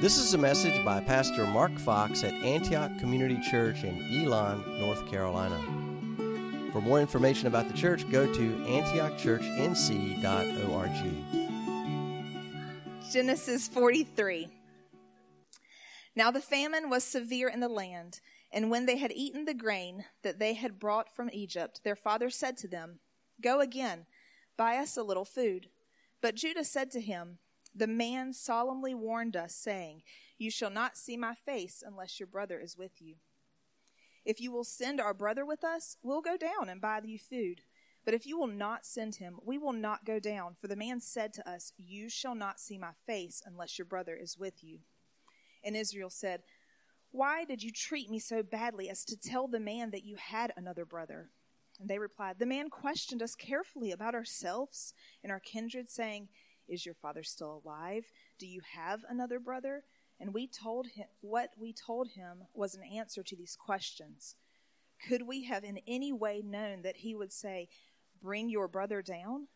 This is a message by Pastor Mark Fox at Antioch Community Church in Elon, North Carolina. For more information about the church, go to antiochchurchnc.org. Genesis 43. Now the famine was severe in the land, and when they had eaten the grain that they had brought from Egypt, their father said to them, Go again, buy us a little food. But Judah said to him, the man solemnly warned us, saying, You shall not see my face unless your brother is with you. If you will send our brother with us, we'll go down and buy you food. But if you will not send him, we will not go down. For the man said to us, You shall not see my face unless your brother is with you. And Israel said, Why did you treat me so badly as to tell the man that you had another brother? And they replied, The man questioned us carefully about ourselves and our kindred, saying, is your father still alive? Do you have another brother? And we told him what we told him was an answer to these questions. Could we have in any way known that he would say, Bring your brother down?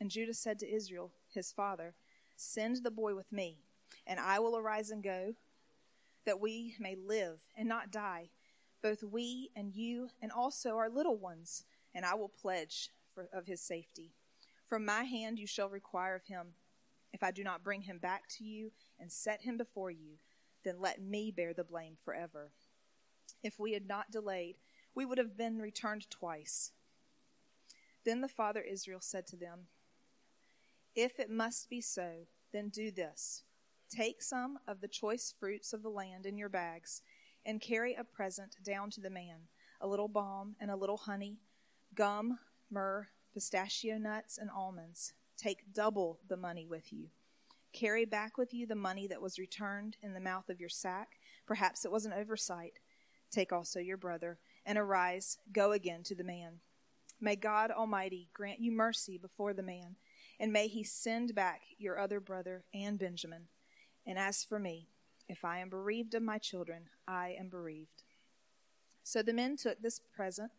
And Judah said to Israel, his father, Send the boy with me, and I will arise and go, that we may live and not die, both we and you, and also our little ones, and I will pledge for, of his safety. From my hand you shall require of him. If I do not bring him back to you and set him before you, then let me bear the blame forever. If we had not delayed, we would have been returned twice. Then the father Israel said to them, If it must be so, then do this take some of the choice fruits of the land in your bags, and carry a present down to the man a little balm and a little honey, gum, myrrh, pistachio nuts, and almonds. Take double the money with you. Carry back with you the money that was returned in the mouth of your sack. Perhaps it was an oversight. Take also your brother, and arise, go again to the man. May God Almighty grant you mercy before the man, and may he send back your other brother and Benjamin. And as for me, if I am bereaved of my children, I am bereaved. So the men took this present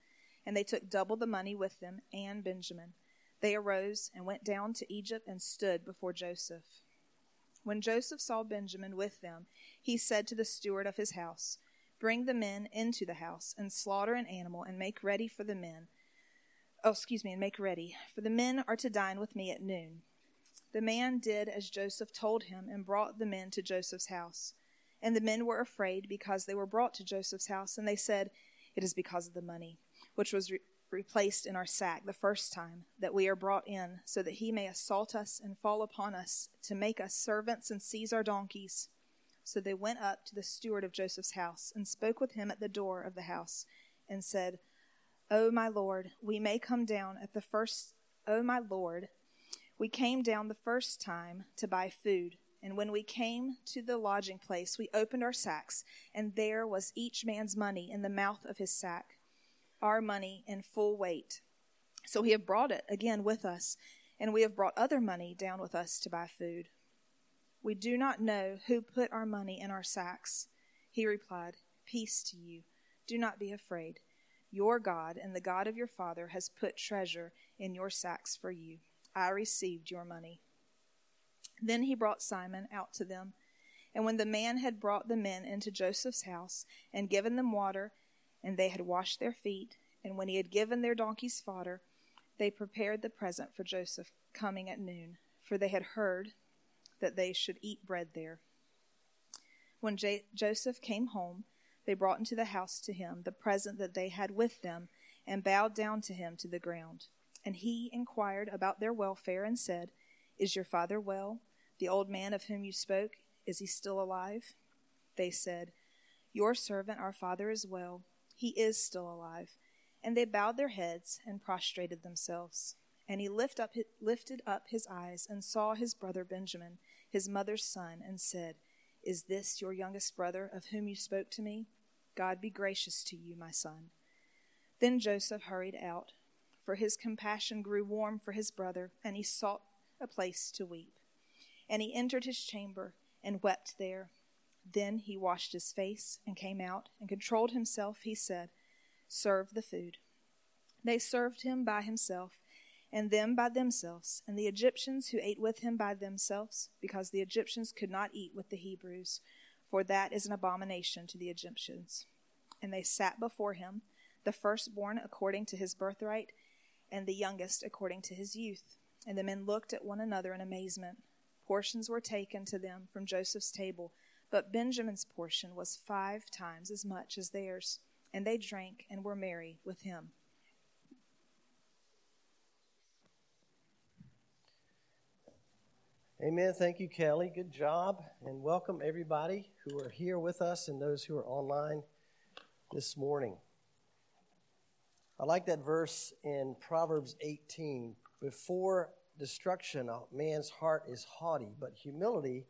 and they took double the money with them and Benjamin. They arose and went down to Egypt and stood before Joseph. When Joseph saw Benjamin with them, he said to the steward of his house, Bring the men into the house, and slaughter an animal, and make ready for the men. Oh, excuse me, and make ready, for the men are to dine with me at noon. The man did as Joseph told him, and brought the men to Joseph's house. And the men were afraid because they were brought to Joseph's house, and they said, It is because of the money which was re- replaced in our sack the first time that we are brought in, so that he may assault us and fall upon us, to make us servants and seize our donkeys. So they went up to the steward of Joseph's house and spoke with him at the door of the house, and said, O my Lord, we may come down at the first. O my Lord, we came down the first time to buy food. And when we came to the lodging place, we opened our sacks, and there was each man's money in the mouth of his sack our money in full weight. So we have brought it again with us, and we have brought other money down with us to buy food. We do not know who put our money in our sacks. He replied, Peace to you. Do not be afraid. Your God and the God of your father has put treasure in your sacks for you. I received your money. Then he brought Simeon out to them. And when the man had brought the men into Joseph's house and given them water, and they had washed their feet, and when he had given their donkeys fodder, they prepared the present for Joseph coming at noon, for they had heard that they should eat bread there. When J- Joseph came home, they brought into the house to him the present that they had with them, and bowed down to him to the ground. And he inquired about their welfare, and said, Is your father well? The old man of whom you spoke, is he still alive? They said, Your servant, our father, is well he is still alive. And they bowed their heads and prostrated themselves. And he lift up, lifted up his eyes and saw his brother Benjamin, his mother's son, and said, Is this your youngest brother of whom you spoke to me? God be gracious to you, my son. Then Joseph hurried out, for his compassion grew warm for his brother, and he sought a place to weep. And he entered his chamber and wept there. Then he washed his face and came out and controlled himself. He said, Serve the food. They served him by himself, and them by themselves, and the Egyptians who ate with him by themselves, because the Egyptians could not eat with the Hebrews, for that is an abomination to the Egyptians. And they sat before him, the firstborn according to his birthright, and the youngest according to his youth. And the men looked at one another in amazement. Portions were taken to them from Joseph's table, but Benjamin's portion was five times as much as theirs. And they drank and were merry with him. Amen. Thank you, Kelly. Good job. And welcome everybody who are here with us and those who are online this morning. I like that verse in Proverbs 18. Before destruction, a man's heart is haughty, but humility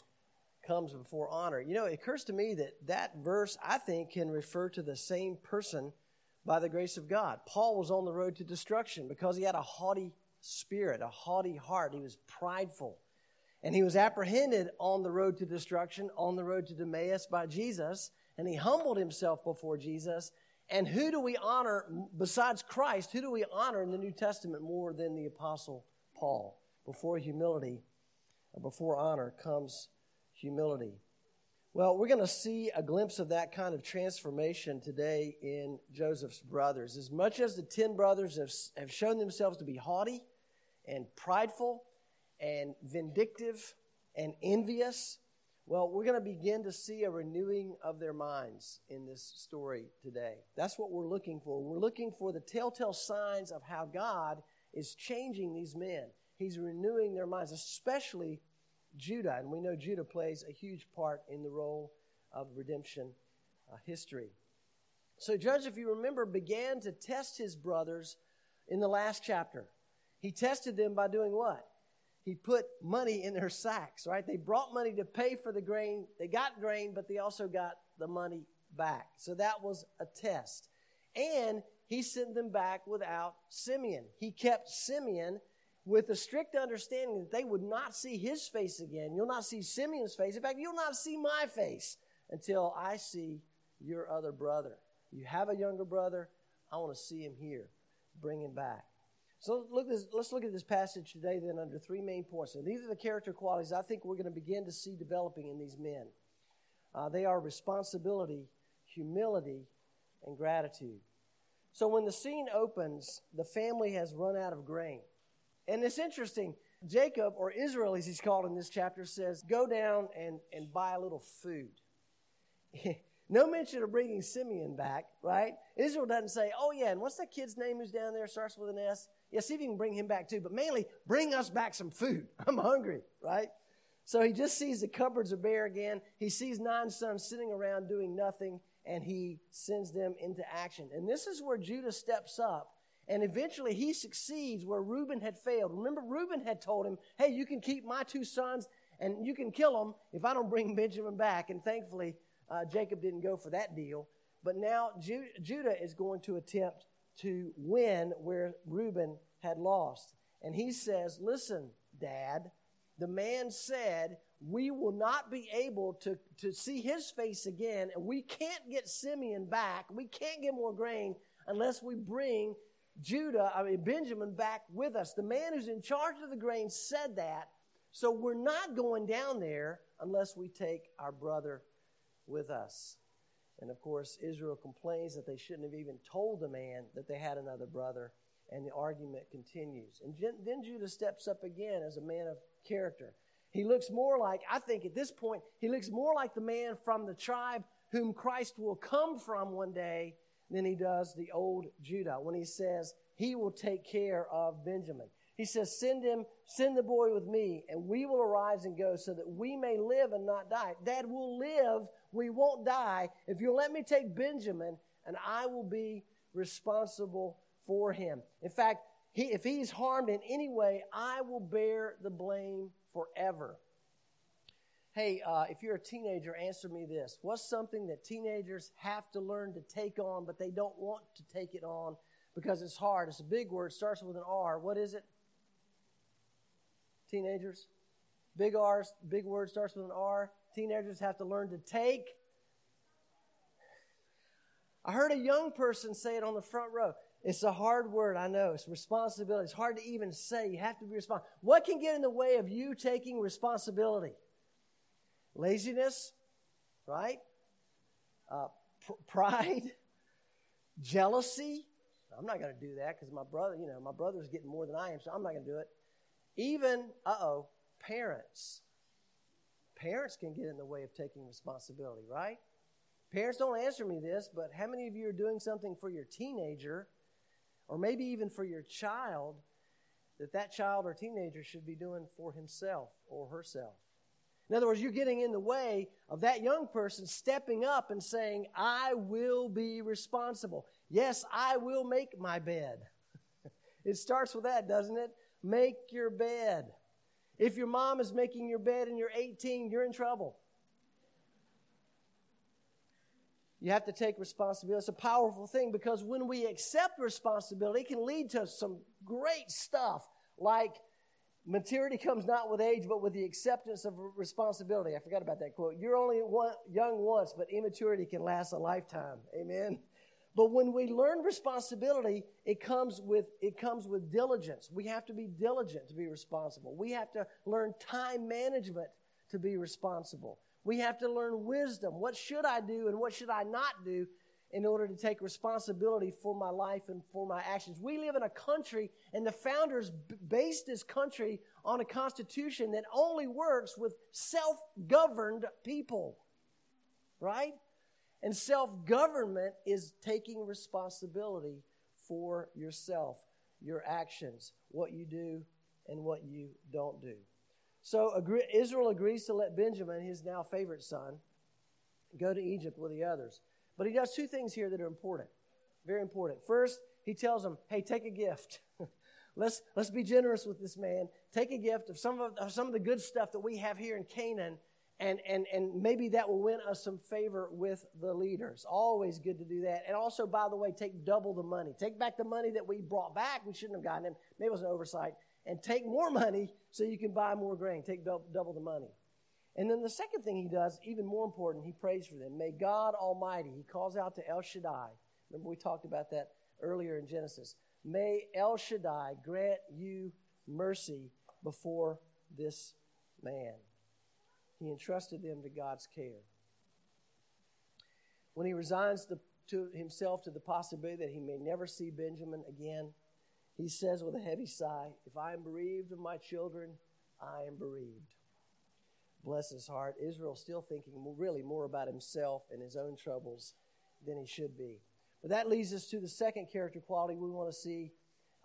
comes before honor. You know, it occurs to me that that verse, I think, can refer to the same person by the grace of God. Paul was on the road to destruction because he had a haughty spirit, a haughty heart. He was prideful. And he was apprehended on the road to destruction, on the road to Emmaus by Jesus, and he humbled himself before Jesus. And who do we honor besides Christ? Who do we honor in the New Testament more than the Apostle Paul? Before humility, before honor comes humility. Well, we're going to see a glimpse of that kind of transformation today in Joseph's brothers. As much as the 10 brothers have, have shown themselves to be haughty and prideful, and vindictive and envious. Well, we're going to begin to see a renewing of their minds in this story today. That's what we're looking for. We're looking for the telltale signs of how God is changing these men. He's renewing their minds, especially Judah. And we know Judah plays a huge part in the role of redemption uh, history. So, Judge, if you remember, began to test his brothers in the last chapter. He tested them by doing what? he put money in their sacks, right? They brought money to pay for the grain. They got grain, but they also got the money back. So that was a test. And he sent them back without Simeon. He kept Simeon with a strict understanding that they would not see his face again. You'll not see Simeon's face. In fact, you'll not see my face until I see your other brother. You have a younger brother. I want to see him here. Bring him back. So look this, let's look at this passage today then under three main points. And these are the character qualities I think we're going to begin to see developing in these men. Uh, they are responsibility, humility, and gratitude. So when the scene opens, the family has run out of grain. And it's interesting. Jacob, or Israel as he's called in this chapter, says, Go down and, and buy a little food. no mention of bringing Simeon back, right? Israel doesn't say, Oh, yeah, and what's that kid's name who's down there, starts with an S? Yeah, see if you can bring him back too, but mainly bring us back some food. I'm hungry, right? So he just sees the cupboards are bare again. He sees nine sons sitting around doing nothing, and he sends them into action. And this is where Judah steps up, and eventually he succeeds where Reuben had failed. Remember, Reuben had told him, Hey, you can keep my two sons, and you can kill them if I don't bring Benjamin back. And thankfully, uh, Jacob didn't go for that deal. But now Ju- Judah is going to attempt to win where Reuben had lost. And he says, Listen, Dad, the man said, We will not be able to, to see his face again, and we can't get Simeon back. We can't get more grain unless we bring Judah, I mean, Benjamin back with us. The man who's in charge of the grain said that. So we're not going down there unless we take our brother with us. And of course, Israel complains that they shouldn't have even told the man that they had another brother, and the argument continues. And then Judah steps up again as a man of character. He looks more like, I think at this point, he looks more like the man from the tribe whom Christ will come from one day than he does the old Judah when he says he will take care of Benjamin. He says, Send him, send the boy with me, and we will arise and go so that we may live and not die. Dad will live, we won't die. If you'll let me take Benjamin, and I will be responsible for him. In fact, he, if he's harmed in any way, I will bear the blame forever. Hey, uh, if you're a teenager, answer me this. What's something that teenagers have to learn to take on, but they don't want to take it on because it's hard? It's a big word, starts with an R. What is it? Teenagers? Big R, big word starts with an R. Teenagers have to learn to take. I heard a young person say it on the front row. It's a hard word, I know. It's responsibility. It's hard to even say. You have to be responsible. What can get in the way of you taking responsibility? Laziness, right? Uh, pr- pride, jealousy. I'm not going to do that because my brother, you know, my brother's getting more than I am, so I'm not going to do it. Even, uh oh, parents. Parents can get in the way of taking responsibility, right? Parents don't answer me this, but how many of you are doing something for your teenager or maybe even for your child that that child or teenager should be doing for himself or herself? In other words, you're getting in the way of that young person stepping up and saying, I will be responsible. Yes, I will make my bed. it starts with that, doesn't it? Make your bed. If your mom is making your bed and you're 18, you're in trouble. You have to take responsibility. It's a powerful thing because when we accept responsibility, it can lead to some great stuff like maturity comes not with age, but with the acceptance of responsibility. I forgot about that quote. You're only one, young once, but immaturity can last a lifetime. Amen. But when we learn responsibility, it comes with it comes with diligence. We have to be diligent to be responsible. We have to learn time management to be responsible. We have to learn wisdom. What should I do and what should I not do in order to take responsibility for my life and for my actions? We live in a country, and the founders based this country on a constitution that only works with self governed people, right? And self government is taking responsibility for yourself, your actions, what you do and what you don't do. So Israel agrees to let Benjamin, his now favorite son, go to Egypt with the others. But he does two things here that are important, very important. First, he tells them, hey, take a gift. let's, let's be generous with this man. Take a gift of some of, of some of the good stuff that we have here in Canaan and, and, and maybe that will win us some favor with the leaders. Always good to do that. And also, by the way, take double the money. Take back the money that we brought back. We shouldn't have gotten him. Maybe it was an oversight. And take more money so you can buy more grain. Take double, double the money. And then the second thing he does, even more important, he prays for them. May God Almighty, he calls out to El Shaddai. Remember, we talked about that earlier in Genesis. May El Shaddai grant you mercy before this man. He entrusted them to God's care. When he resigns to, to himself to the possibility that he may never see Benjamin again, he says with a heavy sigh, If I am bereaved of my children, I am bereaved. Bless his heart. Israel still thinking really more about himself and his own troubles than he should be. But that leads us to the second character quality we want to see.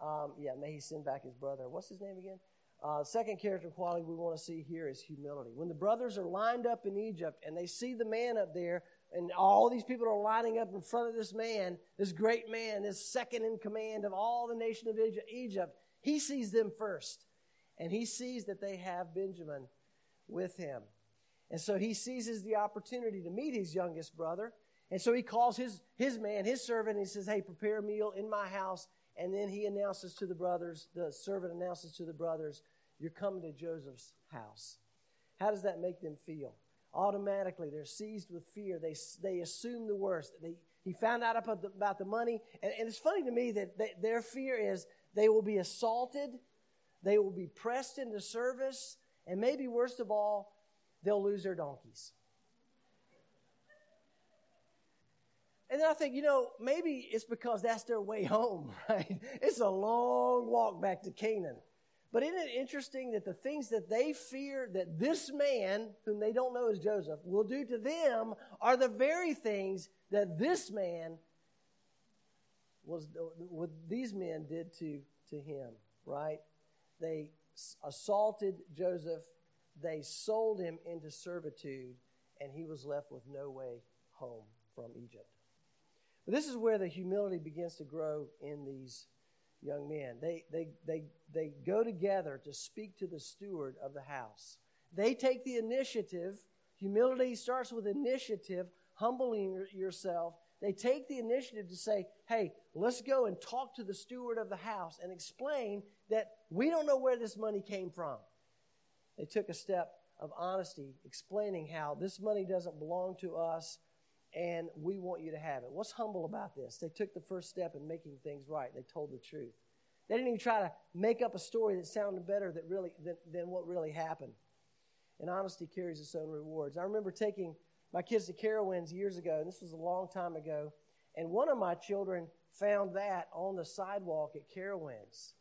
Um, yeah, may he send back his brother. What's his name again? Uh, second character quality we want to see here is humility. When the brothers are lined up in Egypt and they see the man up there, and all these people are lining up in front of this man, this great man, this second in command of all the nation of Egypt, he sees them first. And he sees that they have Benjamin with him. And so he seizes the opportunity to meet his youngest brother. And so he calls his, his man, his servant, and he says, Hey, prepare a meal in my house and then he announces to the brothers, the servant announces to the brothers, You're coming to Joseph's house. How does that make them feel? Automatically, they're seized with fear. They, they assume the worst. They, he found out about the, about the money. And, and it's funny to me that they, their fear is they will be assaulted, they will be pressed into service, and maybe worst of all, they'll lose their donkeys. And then I think, you know, maybe it's because that's their way home, right? It's a long walk back to Canaan. But isn't it interesting that the things that they fear that this man, whom they don't know as Joseph, will do to them are the very things that this man was, what these men did to, to him, right? They assaulted Joseph, they sold him into servitude, and he was left with no way home from Egypt. But this is where the humility begins to grow in these young men. They, they, they, they go together to speak to the steward of the house. They take the initiative. Humility starts with initiative, humbling yourself. They take the initiative to say, hey, let's go and talk to the steward of the house and explain that we don't know where this money came from. They took a step of honesty, explaining how this money doesn't belong to us and we want you to have it. What's humble about this? They took the first step in making things right. They told the truth. They didn't even try to make up a story that sounded better that really, than, than what really happened. And honesty carries its own rewards. I remember taking my kids to Carowinds years ago, and this was a long time ago, and one of my children found that on the sidewalk at Carowinds.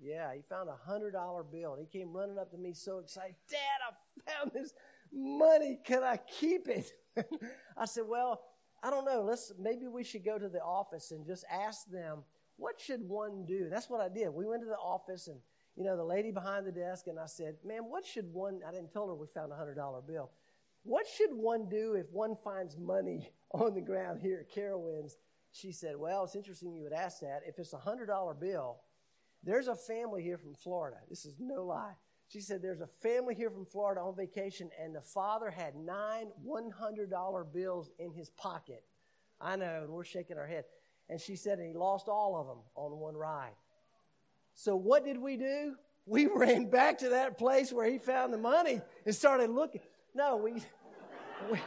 Yeah, he found a hundred dollar bill, and he came running up to me so excited. Dad, I found this money. Can I keep it? I said, Well, I don't know. Let's maybe we should go to the office and just ask them what should one do. That's what I did. We went to the office and you know the lady behind the desk, and I said, "Ma'am, what should one?" I didn't tell her we found a hundred dollar bill. What should one do if one finds money on the ground here at Carowinds? She said, Well, it's interesting you would ask that. If it's a $100 bill, there's a family here from Florida. This is no lie. She said, There's a family here from Florida on vacation, and the father had nine $100 bills in his pocket. I know, and we're shaking our head. And she said, And he lost all of them on one ride. So, what did we do? We ran back to that place where he found the money and started looking. No, we, we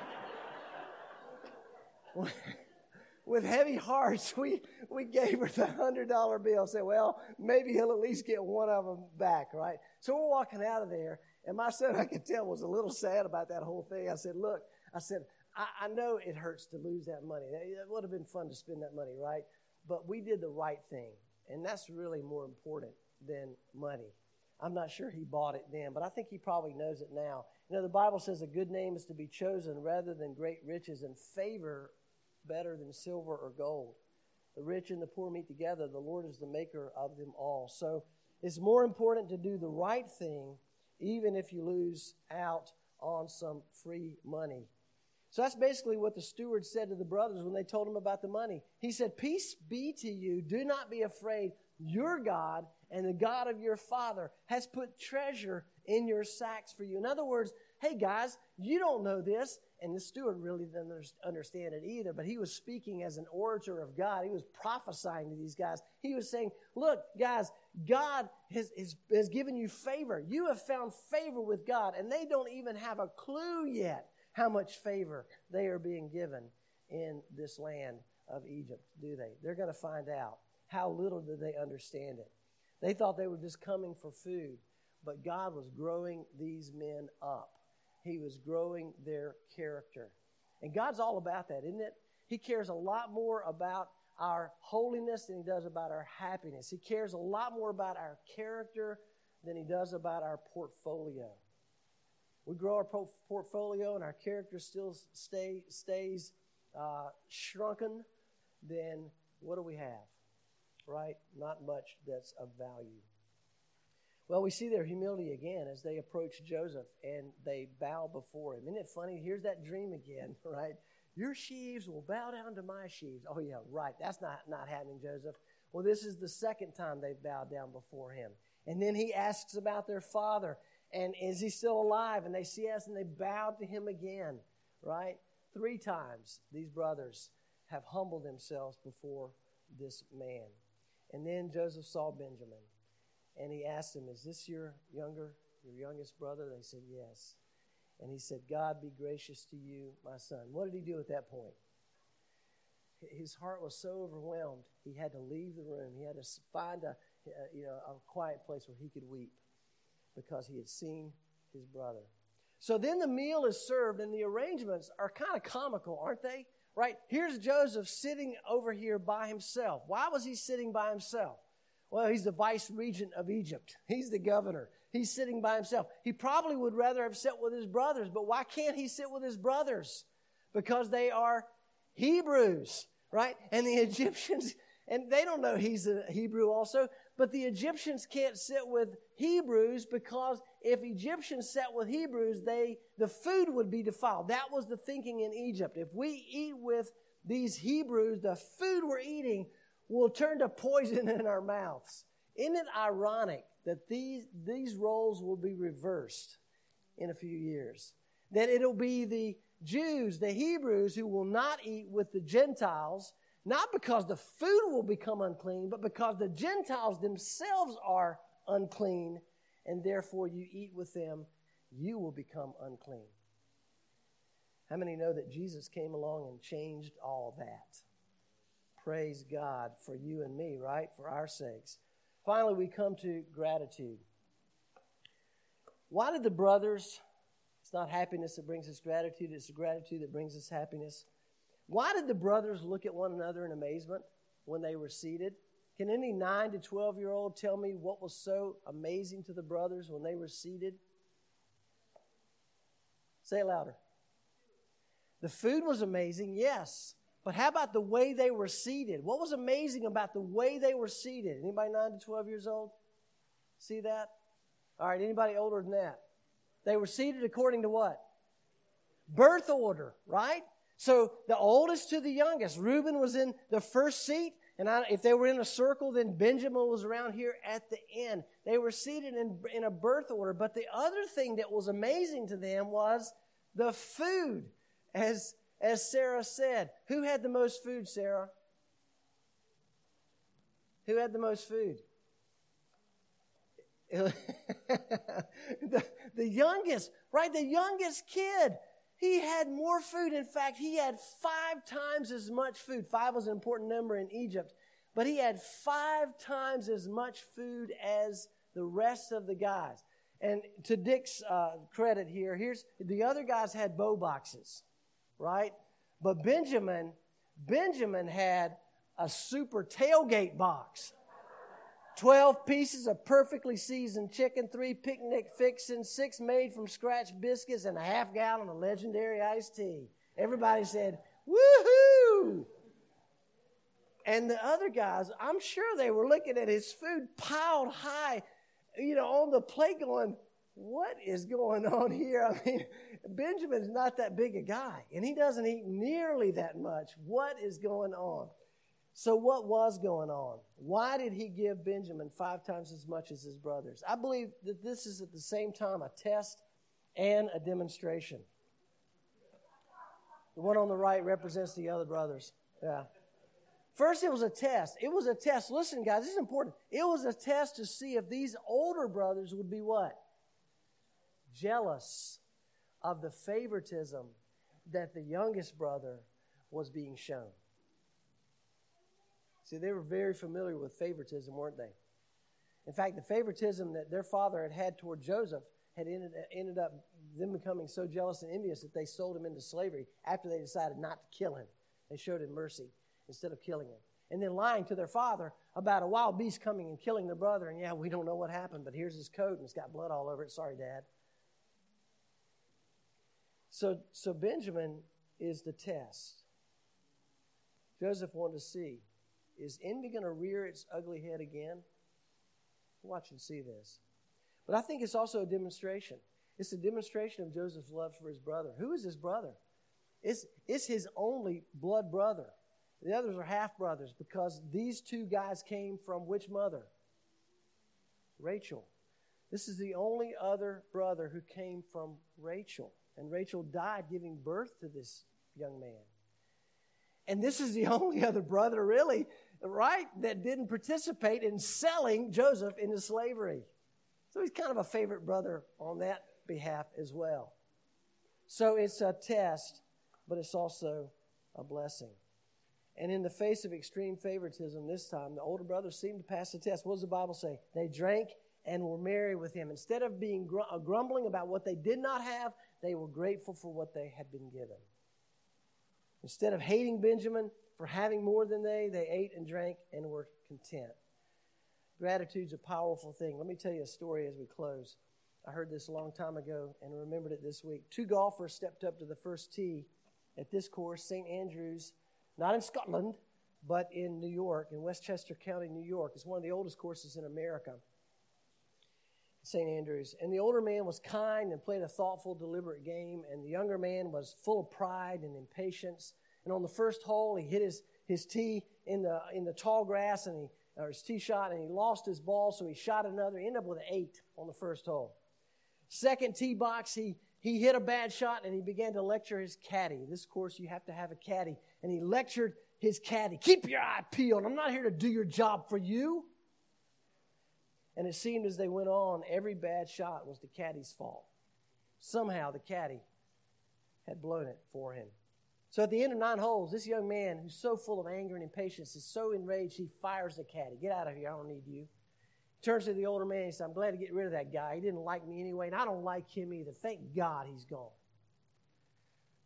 with heavy hearts, we, we gave her the hundred dollar bill. Said, well, maybe he'll at least get one of them back, right? So we're walking out of there, and my son, I could tell, was a little sad about that whole thing. I said, look, I said, I, I know it hurts to lose that money. It would have been fun to spend that money, right? But we did the right thing, and that's really more important than money. I'm not sure he bought it then, but I think he probably knows it now. You know, the Bible says a good name is to be chosen rather than great riches and favor better than silver or gold. The rich and the poor meet together. The Lord is the maker of them all. So it's more important to do the right thing, even if you lose out on some free money. So that's basically what the steward said to the brothers when they told him about the money. He said, Peace be to you. Do not be afraid. Your God and the God of your father has put treasure in your sacks for you. In other words, hey guys, you don't know this. And the steward really didn't understand it either, but he was speaking as an orator of God. He was prophesying to these guys. He was saying, Look, guys, God has, has, has given you favor. You have found favor with God, and they don't even have a clue yet how much favor they are being given in this land of Egypt, do they? They're going to find out. How little do they understand it? They thought they were just coming for food, but God was growing these men up. He was growing their character. And God's all about that, isn't it? He cares a lot more about our holiness than he does about our happiness. He cares a lot more about our character than he does about our portfolio. We grow our portfolio and our character still stay, stays uh, shrunken, then what do we have? Right? Not much that's of value. Well, we see their humility again as they approach Joseph and they bow before him. Isn't it funny? Here's that dream again, right? Your sheaves will bow down to my sheaves. Oh, yeah, right. That's not, not happening, Joseph. Well, this is the second time they've bowed down before him. And then he asks about their father and is he still alive? And they see us and they bow to him again, right? Three times these brothers have humbled themselves before this man. And then Joseph saw Benjamin and he asked him, Is this your younger, your youngest brother? They said, Yes. And he said, God be gracious to you, my son. What did he do at that point? His heart was so overwhelmed, he had to leave the room. He had to find a, uh, you know, a quiet place where he could weep because he had seen his brother. So then the meal is served, and the arrangements are kind of comical, aren't they? Right? Here's Joseph sitting over here by himself. Why was he sitting by himself? Well, he's the vice regent of Egypt. He's the governor. He's sitting by himself. He probably would rather have sat with his brothers, but why can't he sit with his brothers? Because they are Hebrews, right? And the Egyptians, and they don't know he's a Hebrew also, but the Egyptians can't sit with Hebrews because if Egyptians sat with Hebrews, they the food would be defiled. That was the thinking in Egypt. If we eat with these Hebrews, the food we're eating will turn to poison in our mouths. Isn't it ironic that these, these roles will be reversed in a few years? That it'll be the Jews, the Hebrews, who will not eat with the Gentiles, not because the food will become unclean, but because the Gentiles themselves are unclean, and therefore you eat with them, you will become unclean. How many know that Jesus came along and changed all that? Praise God for you and me, right? For our sakes. Finally, we come to gratitude. Why did the brothers, it's not happiness that brings us gratitude, it's gratitude that brings us happiness. Why did the brothers look at one another in amazement when they were seated? Can any 9 to 12 year old tell me what was so amazing to the brothers when they were seated? Say it louder. The food was amazing, yes. But how about the way they were seated? What was amazing about the way they were seated? Anybody 9 to 12 years old? See that? All right, anybody older than that? They were seated according to what? Birth order, right? So the oldest to the youngest. Reuben was in the first seat, and I, if they were in a circle, then Benjamin was around here at the end. They were seated in, in a birth order. But the other thing that was amazing to them was the food. As, as Sarah said, who had the most food, Sarah? Who had the most food? the, the youngest, right? The youngest kid. He had more food. In fact, he had five times as much food. Five was an important number in Egypt, but he had five times as much food as the rest of the guys. And to Dick's uh, credit here, here's the other guys had bow boxes, right? But Benjamin, Benjamin had a super tailgate box. 12 pieces of perfectly seasoned chicken, three picnic fixings, six made from scratch biscuits, and a half gallon of legendary iced tea. Everybody said, Woohoo! And the other guys, I'm sure they were looking at his food piled high, you know, on the plate going, What is going on here? I mean, Benjamin's not that big a guy, and he doesn't eat nearly that much. What is going on? So, what was going on? Why did he give Benjamin five times as much as his brothers? I believe that this is at the same time a test and a demonstration. The one on the right represents the other brothers. Yeah. First, it was a test. It was a test. Listen, guys, this is important. It was a test to see if these older brothers would be what? Jealous of the favoritism that the youngest brother was being shown. See, they were very familiar with favoritism, weren't they? In fact, the favoritism that their father had had toward Joseph had ended, ended up them becoming so jealous and envious that they sold him into slavery after they decided not to kill him. They showed him mercy instead of killing him. And then lying to their father about a wild beast coming and killing their brother. And yeah, we don't know what happened, but here's his coat and it's got blood all over it. Sorry, Dad. So, so Benjamin is the test. Joseph wanted to see is envy going to rear its ugly head again? Watch and see this. But I think it's also a demonstration. It's a demonstration of Joseph's love for his brother. Who is his brother? It's, it's his only blood brother. The others are half brothers because these two guys came from which mother? Rachel. This is the only other brother who came from Rachel. And Rachel died giving birth to this young man. And this is the only other brother, really, right, that didn't participate in selling Joseph into slavery. So he's kind of a favorite brother on that behalf as well. So it's a test, but it's also a blessing. And in the face of extreme favoritism this time, the older brothers seemed to pass the test. What does the Bible say? They drank and were merry with him. Instead of being uh, grumbling about what they did not have, they were grateful for what they had been given. Instead of hating Benjamin for having more than they, they ate and drank and were content. Gratitude's a powerful thing. Let me tell you a story as we close. I heard this a long time ago and remembered it this week. Two golfers stepped up to the first tee at this course, St. Andrews, not in Scotland, but in New York, in Westchester County, New York. It's one of the oldest courses in America. St. Andrews. And the older man was kind and played a thoughtful, deliberate game, and the younger man was full of pride and impatience. And on the first hole, he hit his, his tee in the, in the tall grass, and he, or his tee shot, and he lost his ball, so he shot another. He ended up with an eight on the first hole. Second tee box, he, he hit a bad shot, and he began to lecture his caddy. This course, you have to have a caddy. And he lectured his caddy Keep your eye peeled. I'm not here to do your job for you. And it seemed as they went on, every bad shot was the caddy's fault. Somehow the caddy had blown it for him. So at the end of nine holes, this young man who's so full of anger and impatience is so enraged he fires the caddy. Get out of here, I don't need you. He turns to the older man and says, I'm glad to get rid of that guy. He didn't like me anyway, and I don't like him either. Thank God he's gone.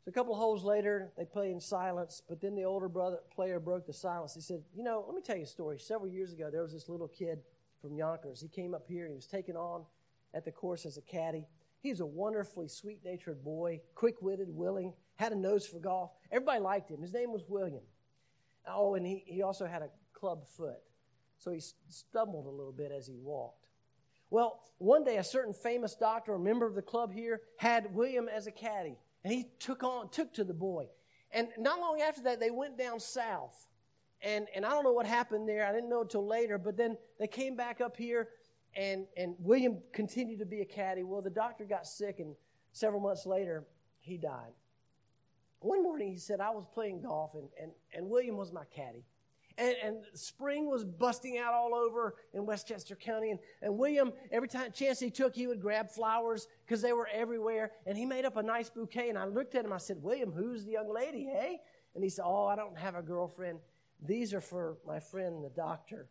So a couple of holes later, they play in silence, but then the older brother player broke the silence. He said, You know, let me tell you a story. Several years ago, there was this little kid from Yonkers. He came up here he was taken on at the course as a caddy. He was a wonderfully sweet natured boy, quick witted, willing, had a nose for golf. Everybody liked him. His name was William. Oh, and he, he also had a club foot. So he stumbled a little bit as he walked. Well, one day a certain famous doctor, a member of the club here, had William as a caddy. And he took on, took to the boy. And not long after that, they went down south. And, and I don't know what happened there. I didn't know until later. But then they came back up here, and, and William continued to be a caddy. Well, the doctor got sick, and several months later, he died. One morning, he said, I was playing golf, and, and, and William was my caddy. And, and, spring was busting out all over in Westchester County. And, and William, every time chance he took, he would grab flowers because they were everywhere. And he made up a nice bouquet. And I looked at him. I said, William, who's the young lady, hey? And he said, Oh, I don't have a girlfriend. These are for my friend, the doctor.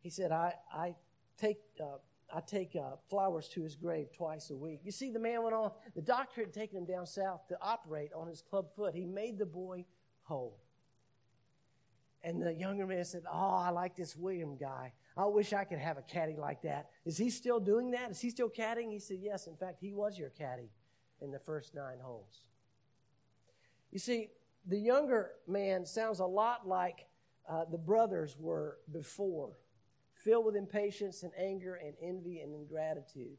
He said, I, I take, uh, I take uh, flowers to his grave twice a week. You see, the man went on. The doctor had taken him down south to operate on his club foot. He made the boy whole. And the younger man said, Oh, I like this William guy. I wish I could have a caddy like that. Is he still doing that? Is he still caddying? He said, Yes. In fact, he was your caddy in the first nine holes. You see, the younger man sounds a lot like uh, the brothers were before, filled with impatience and anger and envy and ingratitude.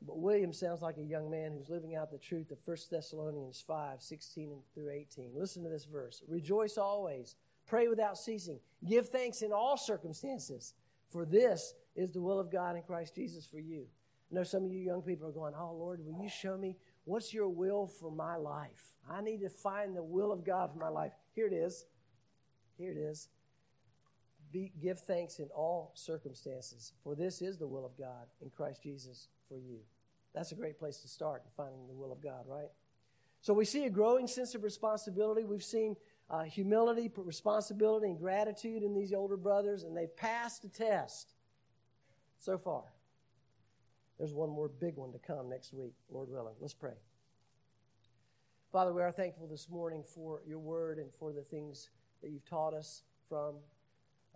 But William sounds like a young man who's living out the truth of 1 Thessalonians 5 16 through 18. Listen to this verse Rejoice always Pray without ceasing. Give thanks in all circumstances, for this is the will of God in Christ Jesus for you. I know some of you young people are going, Oh, Lord, will you show me what's your will for my life? I need to find the will of God for my life. Here it is. Here it is. Be, give thanks in all circumstances, for this is the will of God in Christ Jesus for you. That's a great place to start in finding the will of God, right? So we see a growing sense of responsibility. We've seen uh, humility, responsibility, and gratitude in these older brothers, and they've passed the test so far. There's one more big one to come next week, Lord willing. Let's pray. Father, we are thankful this morning for your word and for the things that you've taught us from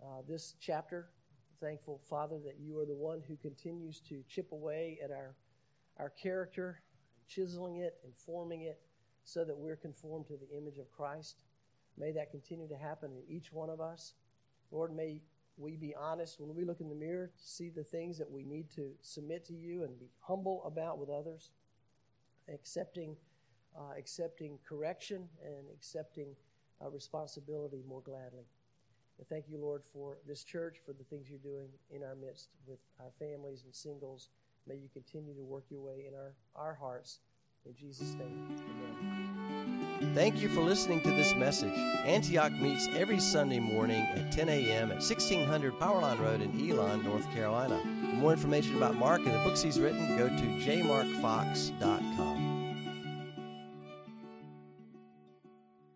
uh, this chapter. Thankful, Father, that you are the one who continues to chip away at our, our character, chiseling it and forming it so that we're conformed to the image of Christ. May that continue to happen in each one of us. Lord, may we be honest when we look in the mirror to see the things that we need to submit to you and be humble about with others, accepting, uh, accepting correction and accepting uh, responsibility more gladly. And thank you, Lord, for this church, for the things you're doing in our midst with our families and singles. May you continue to work your way in our, our hearts. In Jesus' name, amen. Thank you for listening to this message. Antioch meets every Sunday morning at 10 a.m. at 1600 Powerline Road in Elon, North Carolina. For more information about Mark and the books he's written, go to jmarkfox.com.